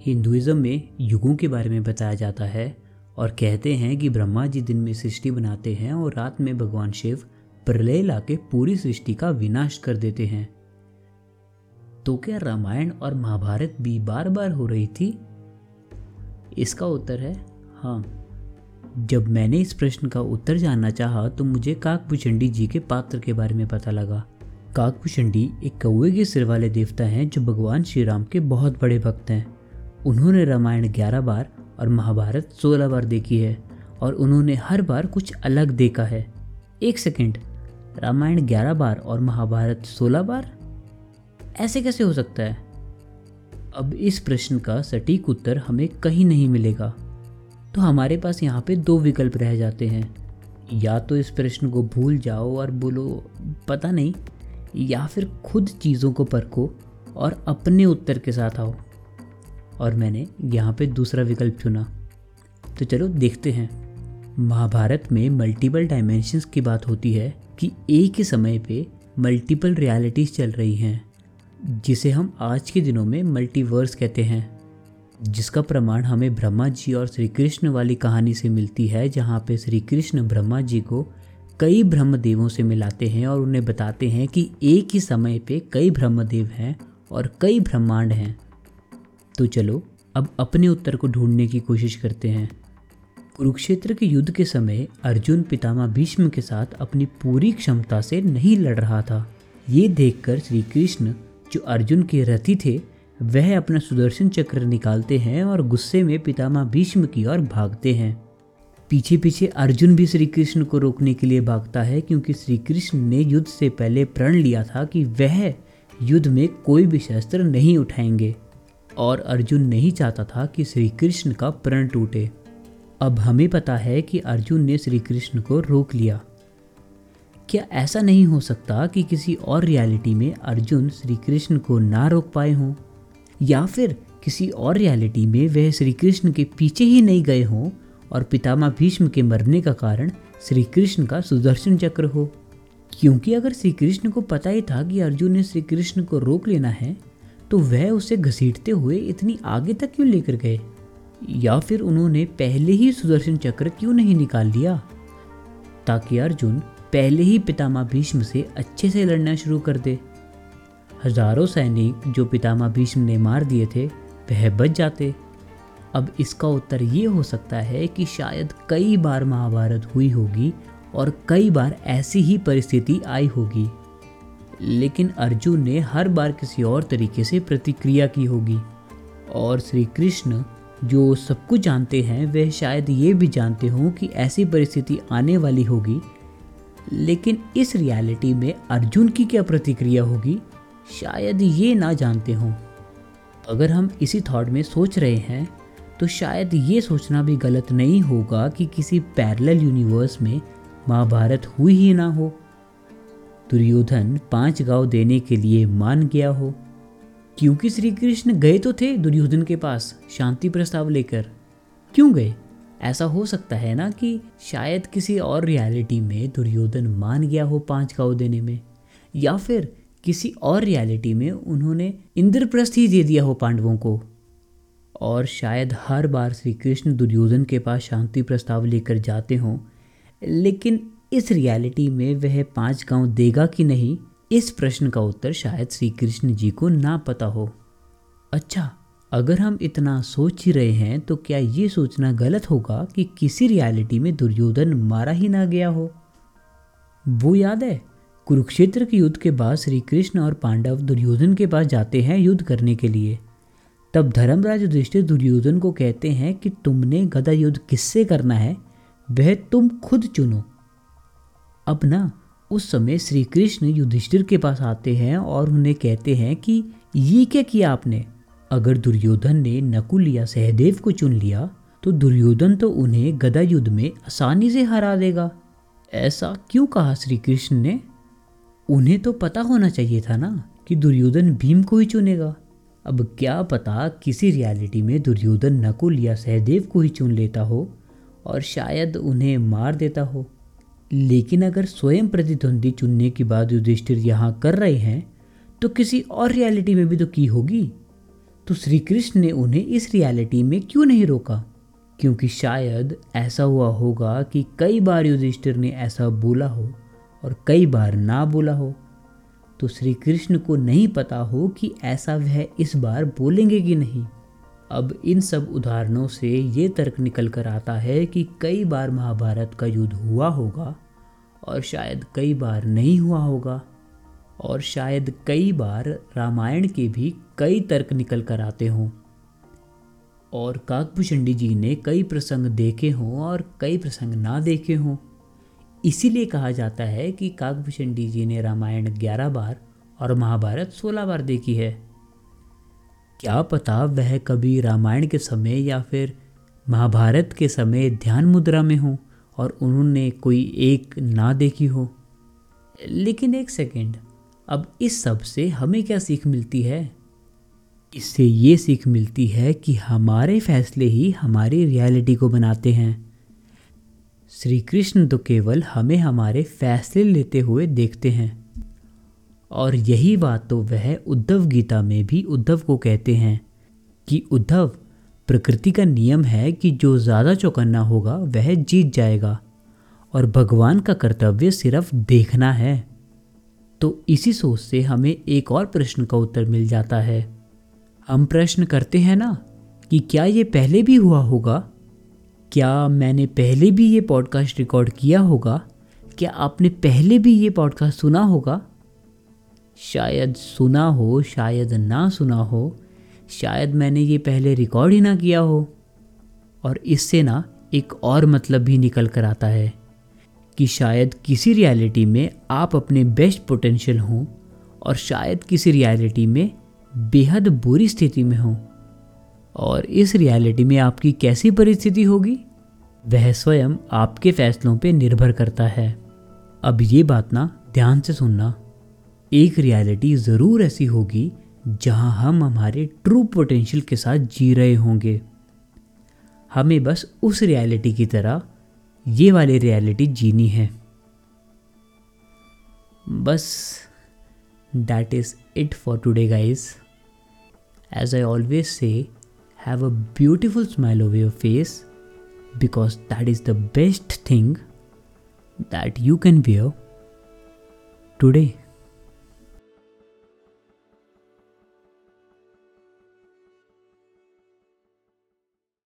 Hinduism में युगों के बारे में बताया जाता है और कहते हैं कि ब्रह्मा जी दिन में सृष्टि बनाते हैं और रात में भगवान शिव प्रलय लाके पूरी सृष्टि का विनाश कर देते हैं। तो क्या रामायण और महाभारत भी बार बार हो रही थी? इसका उत्तर है हाँ। जब मैंने इस प्रश्न का उत्तर जानना चाहा तो मुझे काकभूचंडी जी के पात्र के बारे में पता लगा। काकभूचंडी एक कौए के सिर वाले देवता हैं जो भगवान श्री राम के बहुत बड़े भक्त हैं। उन्होंने रामायण ग्यारह बार और महाभारत सोलह बार देखी है और उन्होंने हर बार कुछ अलग देखा है। एक सेकेंड, रामायण ग्यारह बार और महाभारत सोलह बार? ऐसे कैसे हो सकता है? अब इस प्रश्न का सटीक उत्तर हमें कहीं नहीं मिलेगा। तो हमारे पास यहाँ पे दो विकल्प रह जाते हैं। या तो इस प्रश्न को भूल जाओ और बोलो, पता नहीं। या फिर खुद चीज़ों को परखो और अपने उत्तर के साथ आओ। और मैंने यहाँ पे दूसरा विकल्प चुना। तो चलो देखते हैं। महाभारत में मल्टीपल डायमेंशंस की बात होती है कि एक ही समय पे मल्टीपल रियलिटीज़ चल रही हैं, जिसे हम आज के दिनों में मल्टीवर्स कहते हैं, जिसका प्रमाण हमें ब्रह्मा जी और श्री कृष्ण वाली कहानी से मिलती है, जहाँ पे श्री कृष्ण ब्रह्मा जी को कई ब्रह्मदेवों से मिलाते हैं और उन्हें बताते हैं कि एक ही समय पे कई ब्रह्मदेव हैं और कई ब्रह्मांड हैं। तो चलो, अब अपने उत्तर को ढूँढने की कोशिश करते हैं। कुरुक्षेत्र के युद्ध के समय अर्जुन पितामह भीष्म के साथ अपनी पूरी क्षमता से नहीं लड़ रहा था। ये देखकर श्री कृष्ण जो अर्जुन के रथी थे, वह अपना सुदर्शन चक्र निकालते हैं और गुस्से में पितामह भीष्म की ओर भागते हैं। पीछे पीछे अर्जुन भी श्री कृष्ण को रोकने के लिए भागता है, क्योंकि श्री कृष्ण ने युद्ध से पहले प्रण लिया था कि वह युद्ध में कोई भी शस्त्र नहीं उठाएँगे। और अर्जुन नहीं चाहता था कि श्री कृष्ण का प्रण टूटे। अब हमें पता है कि अर्जुन ने श्री कृष्ण को रोक लिया। क्या ऐसा नहीं हो सकता कि किसी और रियलिटी में अर्जुन श्री कृष्ण को ना रोक पाए हों? या फिर किसी और रियलिटी में वह श्री कृष्ण के पीछे ही नहीं गए हों और पितामह भीष्म के मरने का कारण श्री कृष्ण का सुदर्शन चक्र हो? क्योंकि अगर श्री कृष्ण को पता ही था कि अर्जुन ने श्री कृष्ण को रोक लेना है तो वह उसे घसीटते हुए इतनी आगे तक क्यों लेकर गए? या फिर उन्होंने पहले ही सुदर्शन चक्र क्यों नहीं निकाल लिया? ताकि अर्जुन पहले ही पितामह भीष्म से अच्छे से लड़ना शुरू कर दे। हज़ारों सैनिक जो पितामह भीष्म ने मार दिए थे, वह बच जाते। अब इसका उत्तर ये हो सकता है कि शायद कई बार महाभारत हुई होगी और कई बार ऐसी ही परिस्थिति आई होगी। लेकिन अर्जुन ने हर बार किसी और तरीके से प्रतिक्रिया की होगी। और श्री कृष्ण जो सब कुछ जानते हैं, वह शायद ये भी जानते हों कि ऐसी परिस्थिति आने वाली होगी। लेकिन इस रियलिटी में अर्जुन की क्या प्रतिक्रिया होगी, शायद ये ना जानते हों। अगर हम इसी थॉट में सोच रहे हैं तो शायद ये सोचना भी गलत नहीं होगा कि किसी पैरेलल यूनिवर्स में महाभारत हुई ही ना हो। दुर्योधन पाँच गाँव देने के लिए मान गया हो। क्योंकि श्री कृष्ण गए तो थे दुर्योधन के पास, शांति प्रस्ताव लेकर। क्यों गए? ऐसा हो सकता है ना कि शायद किसी और रियलिटी में दुर्योधन मान गया हो पाँच गाँव देने में। या फिर किसी और रियलिटी में उन्होंने इंद्रप्रस्थ ही दे दिया हो पांडवों को। और शायद हर बार श्री कृष्ण दुर्योधन के पास शांति प्रस्ताव लेकर जाते हों, लेकिन इस रियलिटी में वह पाँच गाँव देगा कि नहीं? इस प्रश्न का उत्तर शायद श्री कृष्ण जी को ना पता हो। अच्छा अगर हम इतना सोच ही रहे हैं तो क्या ये सोचना गलत होगा कि किसी रियलिटी में दुर्योधन मारा ही ना गया हो? वो याद है, कुरुक्षेत्र के युद्ध के बाद श्री कृष्ण और पांडव दुर्योधन के पास जाते हैं युद्ध करने के लिए। तब धर्मराज युधिष्ठिर दुर्योधन को कहते हैं कि तुमने गदा युद्ध किससे करना है? वह तुम खुद चुनो। अब ना उस समय श्री कृष्ण युधिष्ठिर के पास आते हैं और उन्हें कहते हैं कि, ये क्या किया आपने? अगर दुर्योधन ने नकुल या सहदेव को चुन लिया तो दुर्योधन तो उन्हें गदा युद्ध में आसानी से हरा देगा। ऐसा क्यों कहा श्री कृष्ण ने? उन्हें तो पता होना चाहिए था ना कि दुर्योधन भीम को ही चुनेगा। अब क्या पता किसी रियलिटी में दुर्योधन नकुल या सहदेव को ही चुन लेता हो और शायद उन्हें मार देता हो। लेकिन अगर स्वयं प्रतिद्वंदी चुनने की बात युधिष्ठिर यहाँ कर रहे हैं तो किसी और रियलिटी में भी तो की होगी। तो श्री कृष्ण ने उन्हें इस रियलिटी में क्यों नहीं रोका? क्योंकि शायद ऐसा हुआ होगा कि कई बार युधिष्ठिर ने ऐसा बोला हो और कई बार ना बोला हो। तो श्री कृष्ण को नहीं पता हो कि ऐसा वह इस बार बोलेंगे कि नहीं। अब इन सब उदाहरणों से ये तर्क निकल कर आता है कि कई बार महाभारत का युद्ध हुआ होगा और शायद कई बार नहीं हुआ होगा। और शायद कई बार रामायण के भी कई तर्क निकल कर आते हों। और काकभूषणी जी ने कई प्रसंग देखे हों और कई प्रसंग ना देखे हों। इसीलिए कहा जाता है कि काकभूषणी जी ने रामायण ग्यारह बार और महाभारत सोलह बार देखी है। क्या पता वह कभी रामायण के समय या फिर महाभारत के समय ध्यान मुद्रा में हो और उन्होंने कोई एक ना देखी हो। लेकिन एक सेकंड, अब इस सबसे हमें क्या सीख मिलती है? इससे ये सीख मिलती है कि हमारे फैसले ही हमारी रियलिटी को बनाते हैं। श्री कृष्ण तो केवल हमें हमारे फैसले लेते हुए देखते हैं। और यही बात तो वह उद्धव गीता में भी उद्धव को कहते हैं कि उद्धव, प्रकृति का नियम है कि जो ज़्यादा चौकन्ना होगा, वह जीत जाएगा और भगवान का कर्तव्य सिर्फ़ देखना है। तो इसी सोच से हमें एक और प्रश्न का उत्तर मिल जाता है। हम प्रश्न करते हैं ना कि क्या ये पहले भी हुआ होगा? क्या मैंने पहले भी ये पॉडकास्ट रिकॉर्ड किया होगा? क्या आपने पहले भी ये पॉडकास्ट सुना होगा? शायद सुना हो, शायद ना सुना हो, शायद मैंने ये पहले रिकॉर्ड ही ना किया हो। और इससे ना एक और मतलब भी निकल कर आता है कि शायद किसी रियलिटी में आप अपने बेस्ट पोटेंशियल हों और शायद किसी रियलिटी में बेहद बुरी स्थिति में हों। और इस रियलिटी में आपकी कैसी परिस्थिति होगी? वह स्वयं आपके फैसलों पे निर्भर करता है। अब ये बात ना ध्यान से सुनना। एक रियलिटी ज़रूर ऐसी होगी जहाँ हम हमारे ट्रू पोटेंशियल के साथ जी रहे होंगे। हमें बस उस रियलिटी की तरह ये वाली रियलिटी जीनी है। बस that is it for today guys as I always say have a beautiful smile over your face because that is the best thing that you can wear today